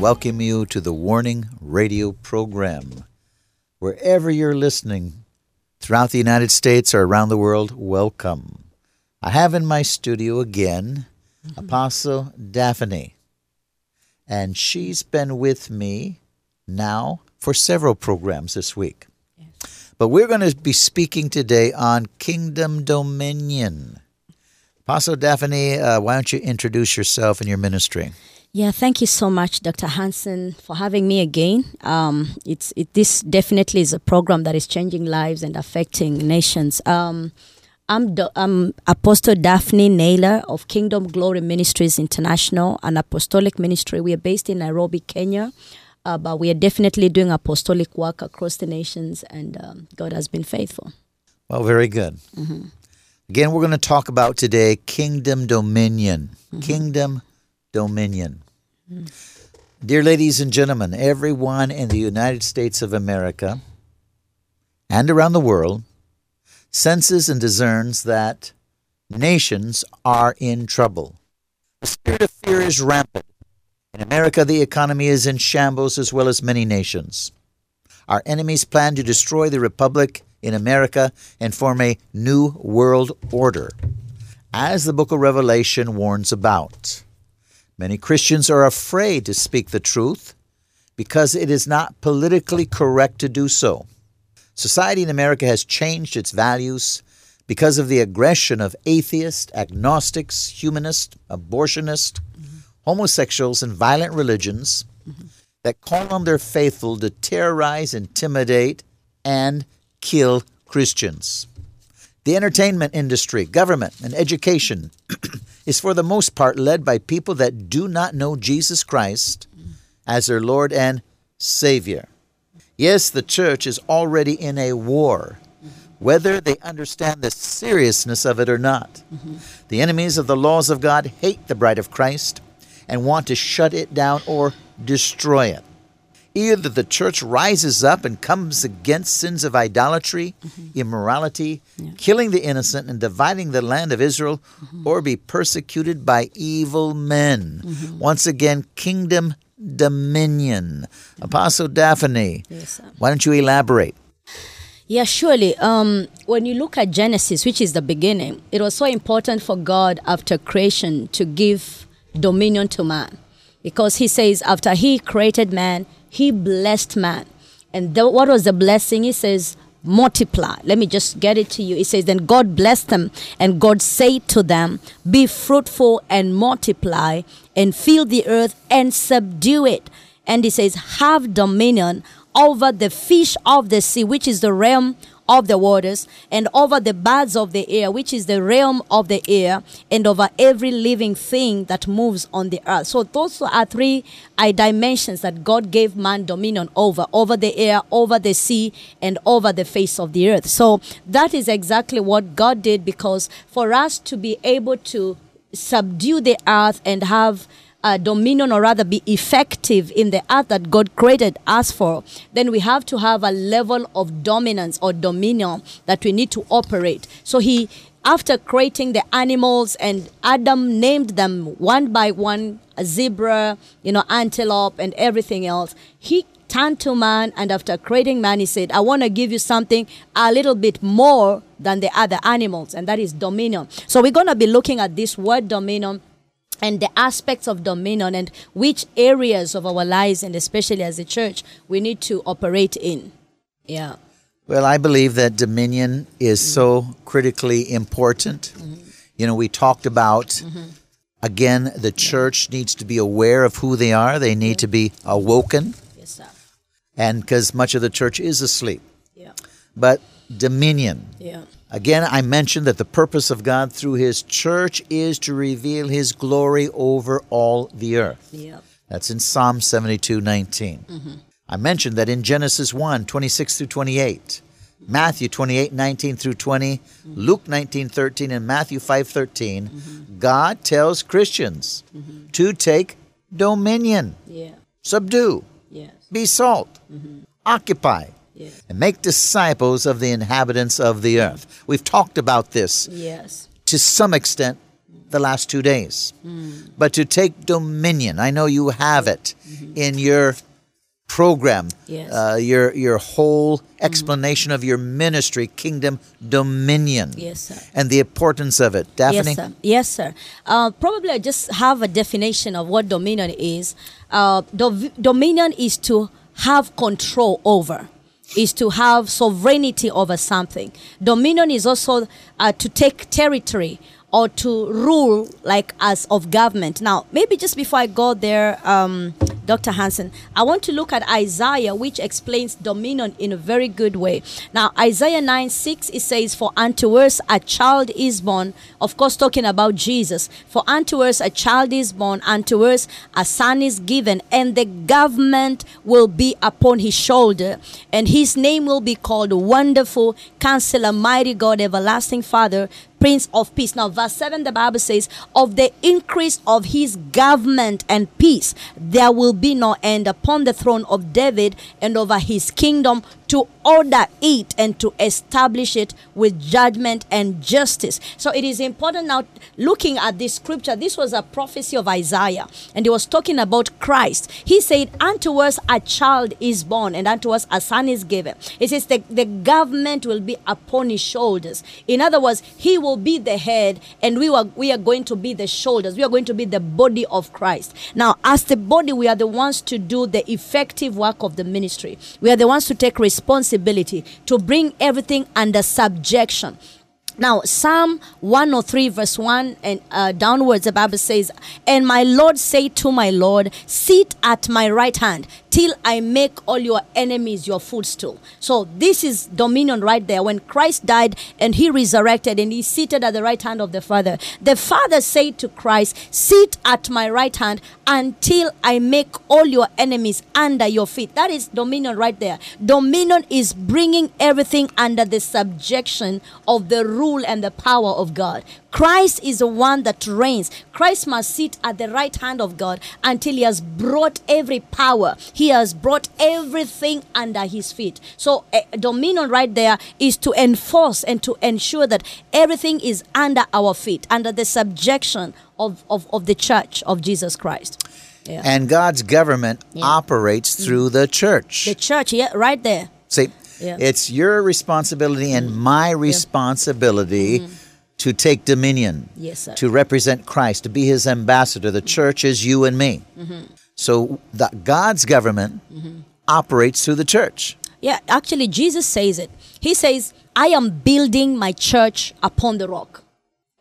Welcome you to the Warning Radio program. Wherever you're listening throughout the United States or around the world, welcome. I have in my studio again mm-hmm. Apostle Daphne. And she's been with me now for several programs this week. Yes. But we're going to be speaking today on kingdom dominion. Apostle Daphne, uh, why don't you introduce yourself and your ministry? Yeah, thank you so much, Dr. Hansen, for having me again. Um, it's it, this definitely is a program that is changing lives and affecting nations. Um, I'm, I'm Apostle Daphne Naylor of Kingdom Glory Ministries International, an apostolic ministry. We are based in Nairobi, Kenya, uh, but we are definitely doing apostolic work across the nations, and um, God has been faithful. Well, very good. Mm-hmm. Again, we're going to talk about today kingdom dominion. Mm-hmm. Kingdom dominion. Mm-hmm. Dear ladies and gentlemen, everyone in the United States of America and around the world senses and discerns that nations are in trouble. The spirit of fear is rampant. In America, the economy is in shambles as well as many nations. Our enemies plan to destroy the republic in America and form a new world order, as the book of Revelation warns about. Many Christians are afraid to speak the truth because it is not politically correct to do so. Society in America has changed its values because of the aggression of atheists, agnostics, humanists, abortionists, mm-hmm. homosexuals, and violent religions mm-hmm. that call on their faithful to terrorize, intimidate, and kill Christians. The entertainment industry, government, and education is for the most part led by people that do not know Jesus Christ as their Lord and Savior. Yes, the church is already in a war, whether they understand the seriousness of it or not. Mm-hmm. The enemies of the laws of God hate the bride of Christ and want to shut it down or destroy it. Either the church rises up and comes against sins of idolatry, mm-hmm. immorality, yeah. killing the innocent, and dividing the land of Israel, mm-hmm. or be persecuted by evil men. Mm-hmm. Once again, kingdom dominion. Apostle Daphne, yes, why don't you elaborate? Yeah, surely. Um, when you look at Genesis, which is the beginning, it was so important for God after creation to give dominion to man. Because he says, after he created man, he blessed man. And what was the blessing? He says, multiply. Let me just get it to you. It says, Then God blessed them, and God said to them, Be fruitful and multiply, and fill the earth and subdue it. And he says, Have dominion over the fish of the sea, which is the realm of the waters, and over the birds of the air, which is the realm of the air, and over every living thing that moves on the earth. So those are three dimensions that God gave man dominion over over the air, over the sea, and over the face of the earth. So that is exactly what God did because for us to be able to subdue the earth and have uh, dominion or rather be effective in the earth that God created us for, then we have to have a level of dominance or dominion that we need to operate. So he after creating the animals and Adam named them one by one, a zebra, you know, antelope and everything else, he turned to man and after creating man he said, I want to give you something a little bit more than the other animals and that is dominion. So we're going to be looking at this word dominion and the aspects of dominion and which areas of our lives and especially as a church we need to operate in. Yeah. Well, I believe that dominion is so critically important. You know, we talked about, again, the church needs to be aware of who they are, they need to be awoken, Yes, sir. and because much of the church is asleep. Yeah. But dominion, Yeah. Again, I mentioned that the purpose of God through His church is to reveal His glory over all the earth. Yeah. That's in Psalm 72 19. Mm-hmm. I mentioned that in Genesis 1 26 through 28, Matthew 28 19 through 20, mm-hmm. Luke 19 13, and Matthew 5 13, mm-hmm. God tells Christians to take dominion, Yeah. subdue, Yes. be salt, occupy, Yeah. and make disciples of the inhabitants of the earth. We've talked about this Yes. to some extent the last two days. But to take dominion, I know you have it in your program, Yes. uh, your your whole explanation of your ministry, kingdom dominion, Yes, sir. and the importance of it. Daphne, Yes, sir. Yes, sir. Uh, probably I just have a definition of what dominion is. Uh, dov- dominion is to have control over, is to have sovereignty over something. Dominion is also uh, to take territory or to rule like as of government. Now, maybe just before I go there, um, Dr. Hansen, I want to look at Isaiah, which explains dominion in a very good way. Now, Isaiah 9 6, it says, For unto us a child is born, of course, talking about Jesus. For unto us a child is born, unto us a son is given, and the government will be upon his shoulder, and his name will be called Wonderful, Counselor, Mighty God, Everlasting Father, Prince of Peace. Now, verse 7, the Bible says, Of the increase of his government and peace, there will be no end upon the throne of David and over his kingdom to order it and to establish it with judgment and justice. So it is important now looking at this scripture. This was a prophecy of Isaiah, and he was talking about Christ. He said, Unto us a child is born, and unto us a son is given. It says the, the government will be upon his shoulders. In other words, he will be the head, and we are we are going to be the shoulders. We are going to be the body of Christ. Now, as the body, we are the ones to do the effective work of the ministry. We are the ones to take responsibility to bring everything under subjection. Now, Psalm 103, verse 1 and uh, downwards, the Bible says, And my Lord said to my Lord, Sit at my right hand till I make all your enemies your footstool. So, this is dominion right there. When Christ died and he resurrected and he seated at the right hand of the Father, the Father said to Christ, Sit at my right hand until I make all your enemies under your feet. That is dominion right there. Dominion is bringing everything under the subjection of the rule and the power of God. Christ is the one that reigns. Christ must sit at the right hand of God until he has brought every power. He has brought everything under his feet. So, eh, dominion right there is to enforce and to ensure that everything is under our feet, under the subjection of, of, of the church of Jesus Christ. Yeah. and God's government operates through the church. the church, yeah, right there. See, Yeah. it's your responsibility and my responsibility to take dominion, Yes, sir. to represent Christ, to be his ambassador. The church is you and me. Mm-hmm. So the, God's government mm-hmm. operates through the church. Yeah, actually, Jesus says it. He says, I am building my church upon the rock.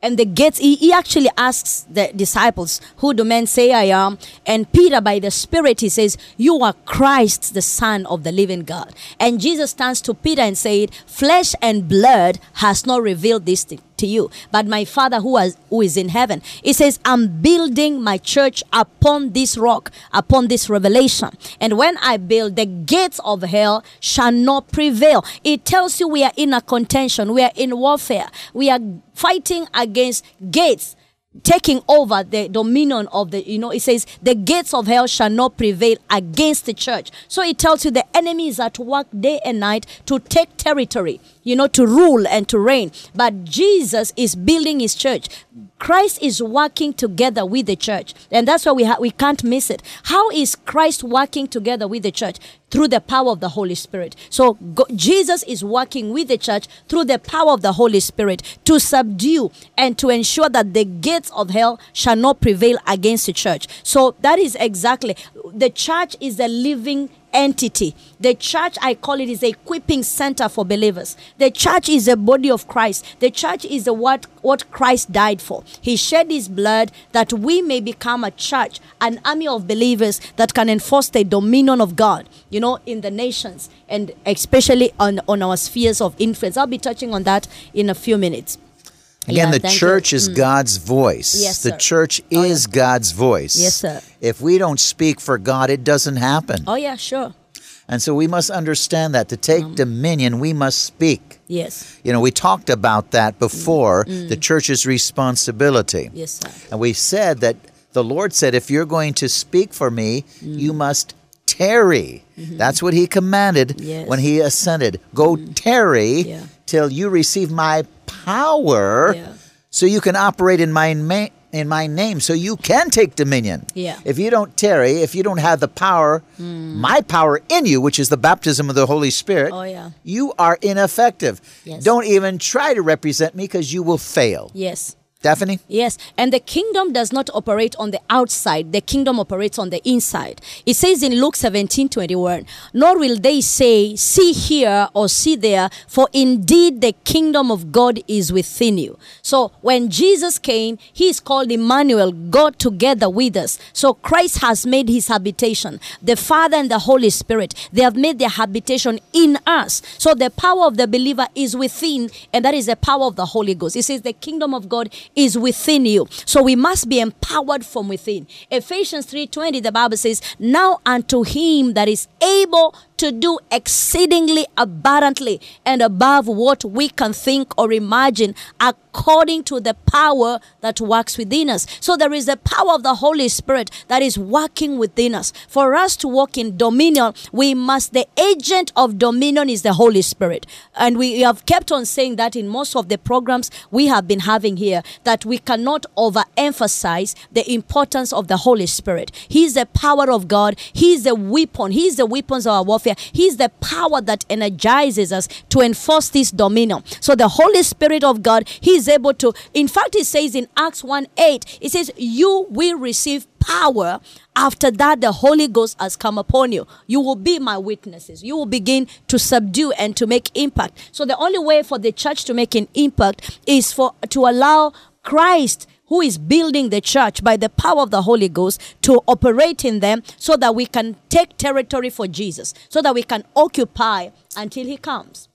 And the gates, he, he actually asks the disciples, Who do men say I am? And Peter, by the Spirit, he says, You are Christ, the Son of the living God. And Jesus turns to Peter and said, Flesh and blood has not revealed this thing to you, but my Father who, has, who is in heaven. He says, I'm building my church upon this rock, upon this revelation. And when I build, the gates of hell shall not prevail. It tells you we are in a contention, we are in warfare, we are fighting against gates taking over the dominion of the you know it says the gates of hell shall not prevail against the church. So it tells you the enemy is at work day and night to take territory you know to rule and to reign. But jesus is building his church Christ is working together with the church, and that's why we ha- we can't miss it. How is Christ working together with the church? Through the power of the Holy Spirit. So go- Jesus is working with the church through the power of the Holy Spirit to subdue and to ensure that the gates of hell shall not prevail against the church. So that is exactly the church is a living entity. The church, I call it, is a equipping center for believers. The church is the body of Christ. The church is the what what Christ died for. He shed his blood that we may become a church, an army of believers that can enforce the dominion of God, you know, in the nations and especially on, on our spheres of influence. I'll be touching on that in a few minutes. Again, Yeah, the thank you. church is God's voice. Yes, the sir. church Oh, is God's voice. Yes, sir. If we don't speak for God, it doesn't happen. Oh yeah, sure. And so we must understand that to take Mm. dominion, we must speak. Yes. You know, we talked about that before the church's responsibility. Mm. Yes, sir. And we said that the Lord said, if you're going to speak for me, you must tarry. That's what he commanded Mm-hmm. Yes. when he ascended. Go tarry Yeah. till you receive my power Yeah. so you can operate in my ma- in my name so you can take dominion. Yeah. If you don't tarry, if you don't have the power, hmm. my power in you, which is the baptism of the Holy Spirit, Oh, yeah. you are ineffective. Yes. Don't even try to represent me because you will fail. Yes. Daphne? Yes, and the kingdom does not operate on the outside, the kingdom operates on the inside. It says in Luke 17 21, Nor will they say, See here or see there, for indeed the kingdom of God is within you. So when Jesus came, he is called Emmanuel, God together with us. So Christ has made his habitation. The Father and the Holy Spirit, they have made their habitation in us. So the power of the believer is within, and that is the power of the Holy Ghost. It says the kingdom of God is within you. So we must be empowered from within. Ephesians 3:20 the Bible says, "Now unto him that is able to do exceedingly abundantly and above what we can think or imagine according to the power that works within us." So there is the power of the Holy Spirit that is working within us. For us to walk in dominion, we must the agent of dominion is the Holy Spirit. And we have kept on saying that in most of the programs we have been having here that we cannot overemphasize the importance of the Holy Spirit. He is the power of God. He is the weapon. He is the weapons of our warfare. He is the power that energizes us to enforce this dominion. So the Holy Spirit of God, He is able to. In fact, it says in Acts 1 8, it says, You will receive power after that the holy ghost has come upon you you will be my witnesses you will begin to subdue and to make impact so the only way for the church to make an impact is for to allow christ who is building the church by the power of the Holy Ghost to operate in them so that we can take territory for Jesus, so that we can occupy until He comes.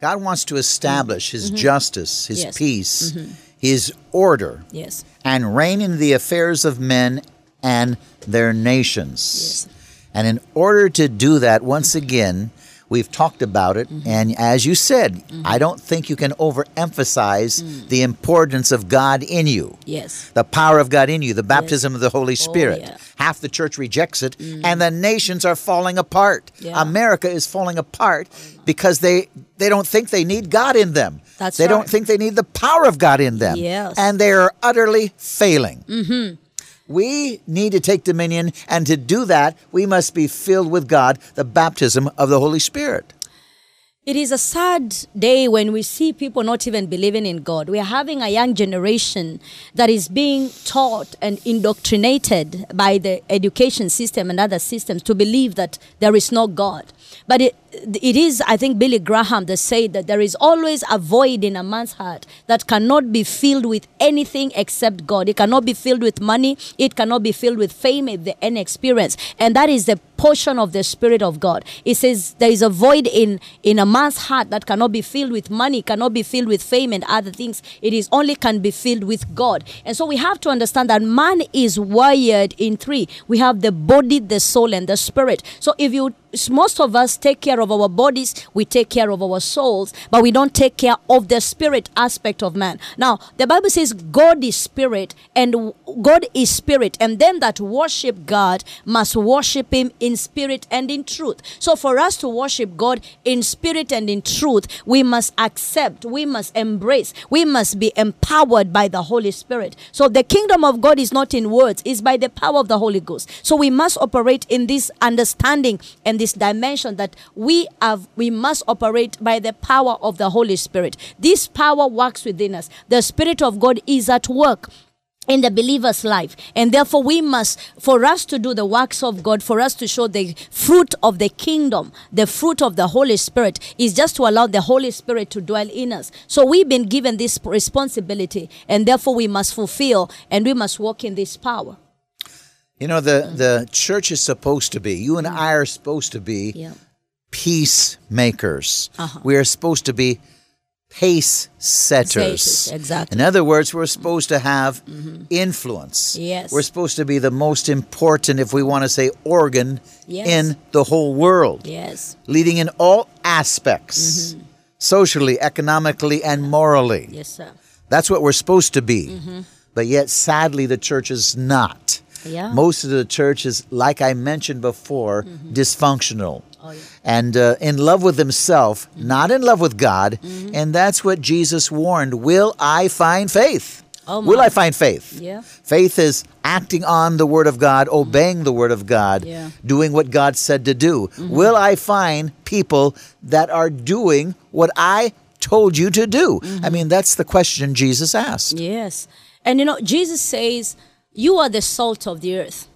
God wants to establish his justice, his Mm-hmm. Peace, his order, Yes. and reign in the affairs of men and their nations. And in order to do that, once again, we've talked about it. Mm-hmm. And as you said, I don't think you can overemphasize Mm. the importance of God in you. Yes. The power of God in you, the baptism of the Holy Spirit. Oh, yeah. Mm. Half the church rejects it, and the nations are falling apart. Yeah. America is falling apart because they they don't think they need God in them. That's they don't think they need the power of God in them. Yes. And they are utterly failing. Mm-hmm. We need to take dominion, and to do that, we must be filled with God, the baptism of the Holy Spirit. It is a sad day when we see people not even believing in God. We are having a young generation that is being taught and indoctrinated by the education system and other systems to believe that there is no God. But it, it is, I think, Billy Graham that said that there is always a void in a man's heart that cannot be filled with anything except God. It cannot be filled with money. It cannot be filled with fame, any experience. And that is the portion of the Spirit of God. It says there is a void in, in a man's heart that cannot be filled with money, cannot be filled with fame and other things. It is only can be filled with God. And so we have to understand that man is wired in three. We have the body, the soul, and the spirit. So if you most of us take care of our bodies, we take care of our souls, but we don't take care of the spirit aspect of man. Now, the Bible says God is spirit and God is spirit, and them that worship God must worship him in spirit and in truth. So, for us to worship God in spirit and in truth, we must accept, we must embrace, we must be empowered by the Holy Spirit. So, the kingdom of God is not in words, it's by the power of the Holy Ghost. So, we must operate in this understanding and this dimension that we have, we must operate by the power of the Holy Spirit. This power works within us. The Spirit of God is at work in the believer's life and therefore we must for us to do the works of god for us to show the fruit of the kingdom the fruit of the holy spirit is just to allow the holy spirit to dwell in us so we've been given this responsibility and therefore we must fulfill and we must walk in this power You know, the, the church is supposed to be, you and I are supposed to be yeah peacemakers. Uh-huh. We are supposed to be pace setters. Exactly. In other words, we're supposed to have influence. Yes. We're supposed to be the most important, if we want to say, organ Yes. in the whole world, yes leading in all aspects, Mm-hmm. socially, economically, and morally. yes sir That's what we're supposed to be. Mm-hmm. But yet, sadly, the church is not. Yeah. Most of the church is, like I mentioned before, dysfunctional. Oh, yeah. And uh, in love with himself, not in love with God. Mm-hmm. And that's what Jesus warned Will I find faith? Oh, Will. I find faith? Yeah. Faith is acting on the Word of God, obeying the Word of God, Yeah. Mm-hmm. doing what God said to do. Will I find people that are doing what I told you to do? Mm-hmm. I mean, that's the question Jesus asked. Yes. And you know, Jesus says, You are the salt of the earth.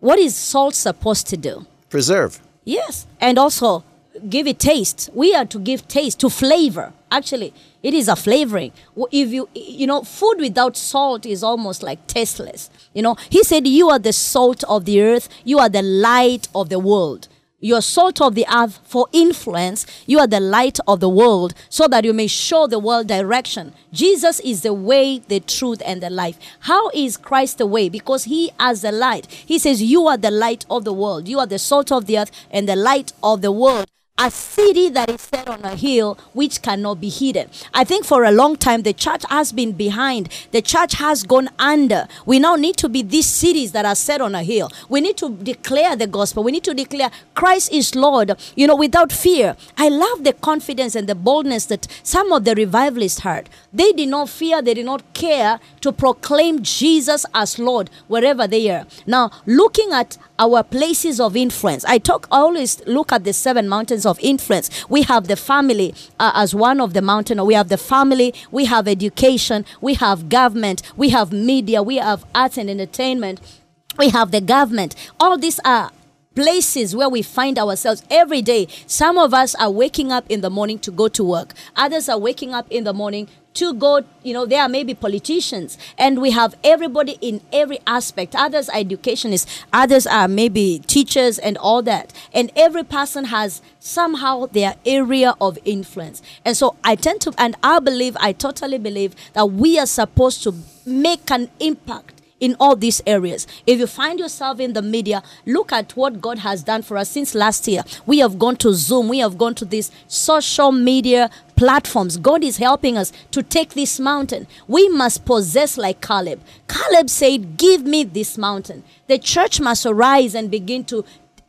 What is salt supposed to do? Preserve. Yes. And also give it taste. We are to give taste, to flavor. Actually, it is a flavoring. If you, you know, food without salt is almost like tasteless. You know, he said, You are the salt of the earth, you are the light of the world. You are salt of the earth for influence. You are the light of the world so that you may show the world direction. Jesus is the way, the truth, and the life. How is Christ the way? Because he has the light. He says, You are the light of the world. You are the salt of the earth and the light of the world a city that is set on a hill which cannot be hidden. I think for a long time the church has been behind. The church has gone under. We now need to be these cities that are set on a hill. We need to declare the gospel. We need to declare Christ is Lord, you know, without fear. I love the confidence and the boldness that some of the revivalists had. They did not fear, they did not care to proclaim Jesus as Lord wherever they are. Now, looking at our places of influence. I talk I always look at the seven mountains of influence. We have the family uh, as one of the mountain. We have the family, we have education, we have government, we have media, we have arts and entertainment, we have the government. All these are places where we find ourselves every day. Some of us are waking up in the morning to go to work. Others are waking up in the morning to go, you know, there are maybe politicians and we have everybody in every aspect. Others are educationists, others are maybe teachers and all that. And every person has somehow their area of influence. And so I tend to, and I believe, I totally believe that we are supposed to make an impact in all these areas. If you find yourself in the media, look at what God has done for us since last year. We have gone to Zoom, we have gone to this social media platforms. God is helping us to take this mountain. We must possess like Caleb. Caleb said, Give me this mountain. The church must arise and begin to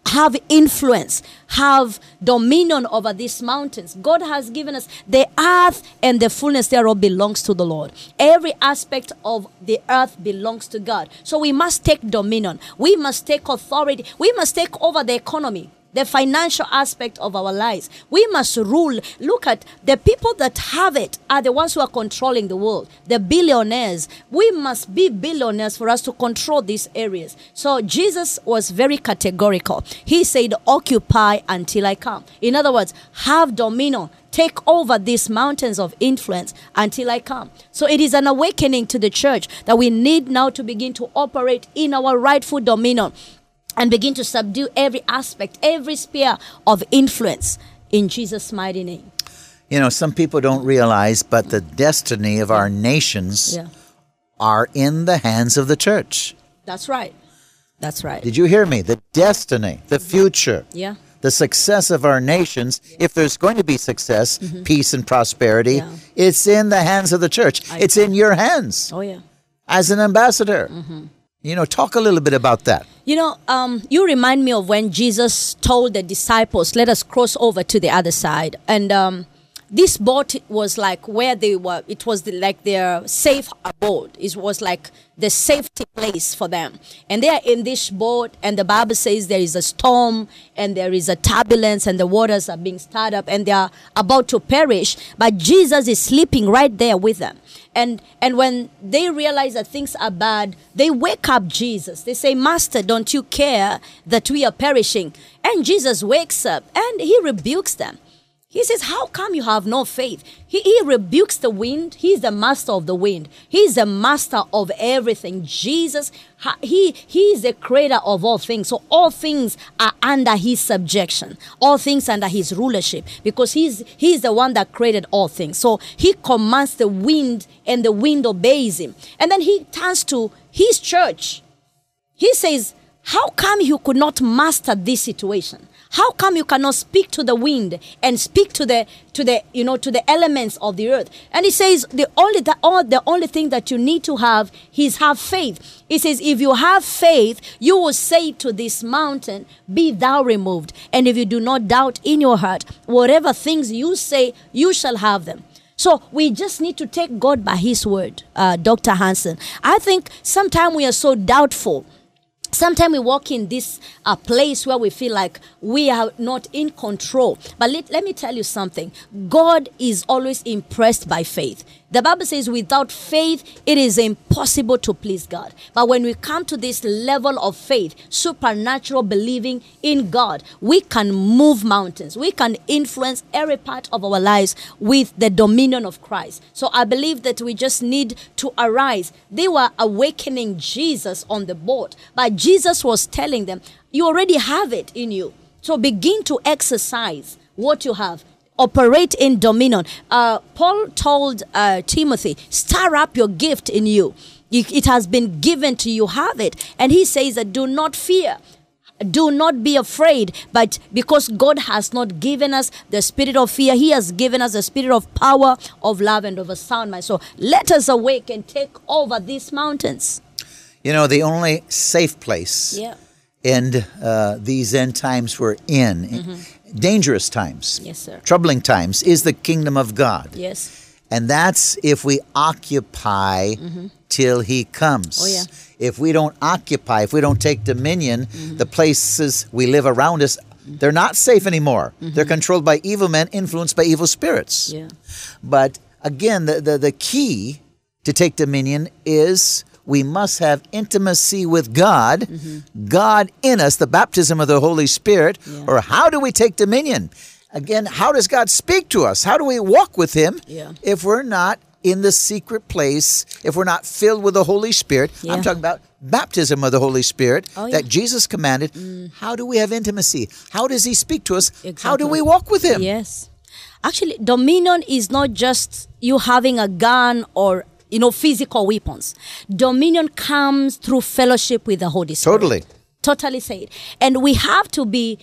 have influence, have dominion over these mountains. God has given us the earth and the fullness thereof belongs to the Lord. Every aspect of the earth belongs to God. So we must take dominion. We must take authority. We must take over the economy. The financial aspect of our lives. We must rule. Look at the people that have it are the ones who are controlling the world. The billionaires. We must be billionaires for us to control these areas. So Jesus was very categorical. He said, Occupy until I come. In other words, have dominion. Take over these mountains of influence until I come. So it is an awakening to the church that we need now to begin to operate in our rightful dominion and begin to subdue every aspect, every sphere of influence in Jesus' mighty name. You know, some people don't realize, but the destiny of our nations Yeah, are in the hands of the church. that's right. That's right. Did you hear me? The destiny, the future. Yeah, the success of our nations, if there's going to be success, peace, and prosperity, Mm-hmm. Yeah. it's in the hands of the church. it's in your hands Oh yeah. as an ambassador. Mm-hmm. You know, talk a little bit about that. You know, um, you remind me of when Jesus told the disciples, "Let us cross over to the other side." And um, this boat was like where they were. It was the, like their safe abode. It was like the safety place for them. And they are in this boat, and the Bible says there is a storm, and there is a turbulence, and the waters are being stirred up, and they are about to perish. But Jesus is sleeping right there with them. And and when they realize that things are bad, they wake up Jesus. They say, "Master, don't you care that we are perishing?" And Jesus wakes up and he rebukes them. He says, How come you have no faith? He, he rebukes the wind. He's the master of the wind. He's the master of everything. Jesus, he, he is the creator of all things. So all things are under his subjection, all things under his rulership, because he's, he's the one that created all things. So he commands the wind, and the wind obeys him. And then he turns to his church. He says, How come you could not master this situation? How come you cannot speak to the wind and speak to the to the you know to the elements of the earth? And he says the only the, all, the only thing that you need to have is have faith. He says if you have faith, you will say to this mountain, "Be thou removed." And if you do not doubt in your heart, whatever things you say, you shall have them. So we just need to take God by His word, uh, Dr. Hansen. I think sometimes we are so doubtful. Sometimes we walk in this uh, place where we feel like we are not in control. But let, let me tell you something God is always impressed by faith. The Bible says, without faith, it is impossible to please God. But when we come to this level of faith, supernatural believing in God, we can move mountains. We can influence every part of our lives with the dominion of Christ. So I believe that we just need to arise. They were awakening Jesus on the boat, but Jesus was telling them, You already have it in you. So begin to exercise what you have operate in dominion. Uh, Paul told uh, Timothy, stir up your gift in you. It has been given to you, have it. And he says that do not fear. Do not be afraid, but because God has not given us the spirit of fear, He has given us the spirit of power, of love, and of a sound mind. So let us awake and take over these mountains. You know, the only safe place Yeah. in uh, these end times we're in, dangerous times, Mm-hmm. Yes, sir. troubling times, is the kingdom of God. Yes. And that's if we occupy till he comes. Mm-hmm. Oh, yeah. If we don't occupy, if we don't take dominion, Mm-hmm. the places we live around us, they're not safe anymore. They're controlled by evil men, influenced by evil spirits. Mm-hmm. Yeah. But again, the, the, the key to take dominion is we must have intimacy with God, God in us, the baptism of the Holy Spirit. Yeah. Or how do we take dominion? Again, how does God speak to us? How do we walk with Him Yeah. if we're not in the secret place, if we're not filled with the Holy Spirit? Yeah. I'm talking about baptism of the Holy Spirit Oh. Mm. that Jesus commanded. How do we have intimacy? How does He speak to us? How do we walk with Him? Yes. Actually, dominion is not just you having a gun or you know physical weapons. Dominion comes through fellowship with the Holy Spirit. Totally. Totally said. And we have to be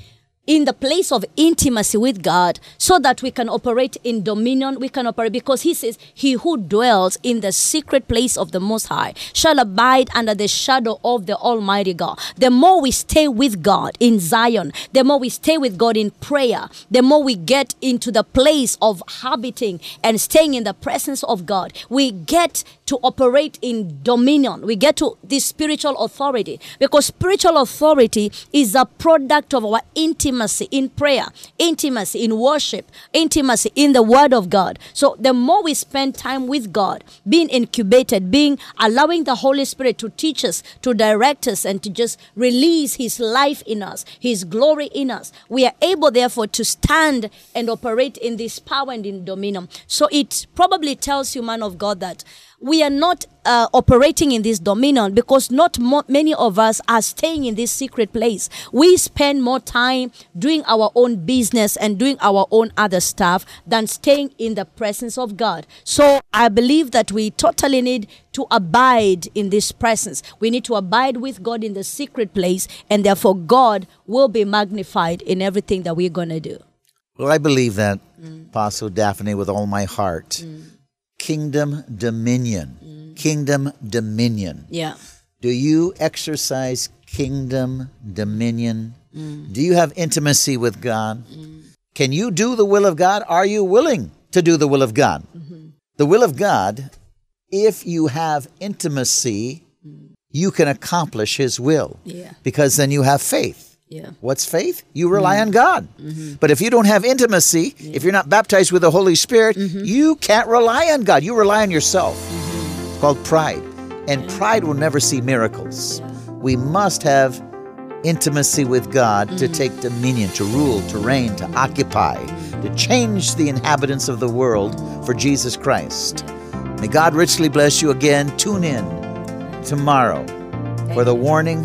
in the place of intimacy with God so that we can operate in dominion. We can operate because He says, He who dwells in the secret place of the Most High shall abide under the shadow of the Almighty God. The more we stay with God in Zion, the more we stay with God in prayer, the more we get into the place of habiting and staying in the presence of God, we get to operate in dominion. We get to this spiritual authority because spiritual authority is a product of our intimacy in prayer, intimacy in worship, intimacy in the Word of God. So the more we spend time with God, being incubated, being allowing the Holy Spirit to teach us, to direct us, and to just release His life in us, His glory in us, we are able, therefore, to stand and operate in this power and in dominion. So it probably tells you, man of God, that we are not uh, operating in this dominion because not mo- many of us are staying in this secret place. We spend more time doing our own business and doing our own other stuff than staying in the presence of God. So I believe that we totally need to abide in this presence. We need to abide with God in the secret place, and therefore God will be magnified in everything that we're going to do. Well, I believe that, Apostle Daphne, with all my heart. Kingdom dominion. Kingdom dominion. Yeah. Do you exercise kingdom dominion? Mm. Do you have intimacy with God? Can you do the will of God? Are you willing to do the will of God? Mm-hmm. The will of God, if you have intimacy, mm. you can accomplish His will Yeah. because then you have faith. Yeah. What's faith? You rely mm-hmm. on God. Mm-hmm. But if you don't have intimacy, if you're not baptized with the Holy Spirit, mm-hmm. you can't rely on God. You rely on yourself. It's called pride. And pride will never see miracles. We must have intimacy with God to take dominion, to rule, to reign, to occupy, to change the inhabitants of the world for Jesus Christ. May God richly bless you again. Tune in tomorrow for the Warning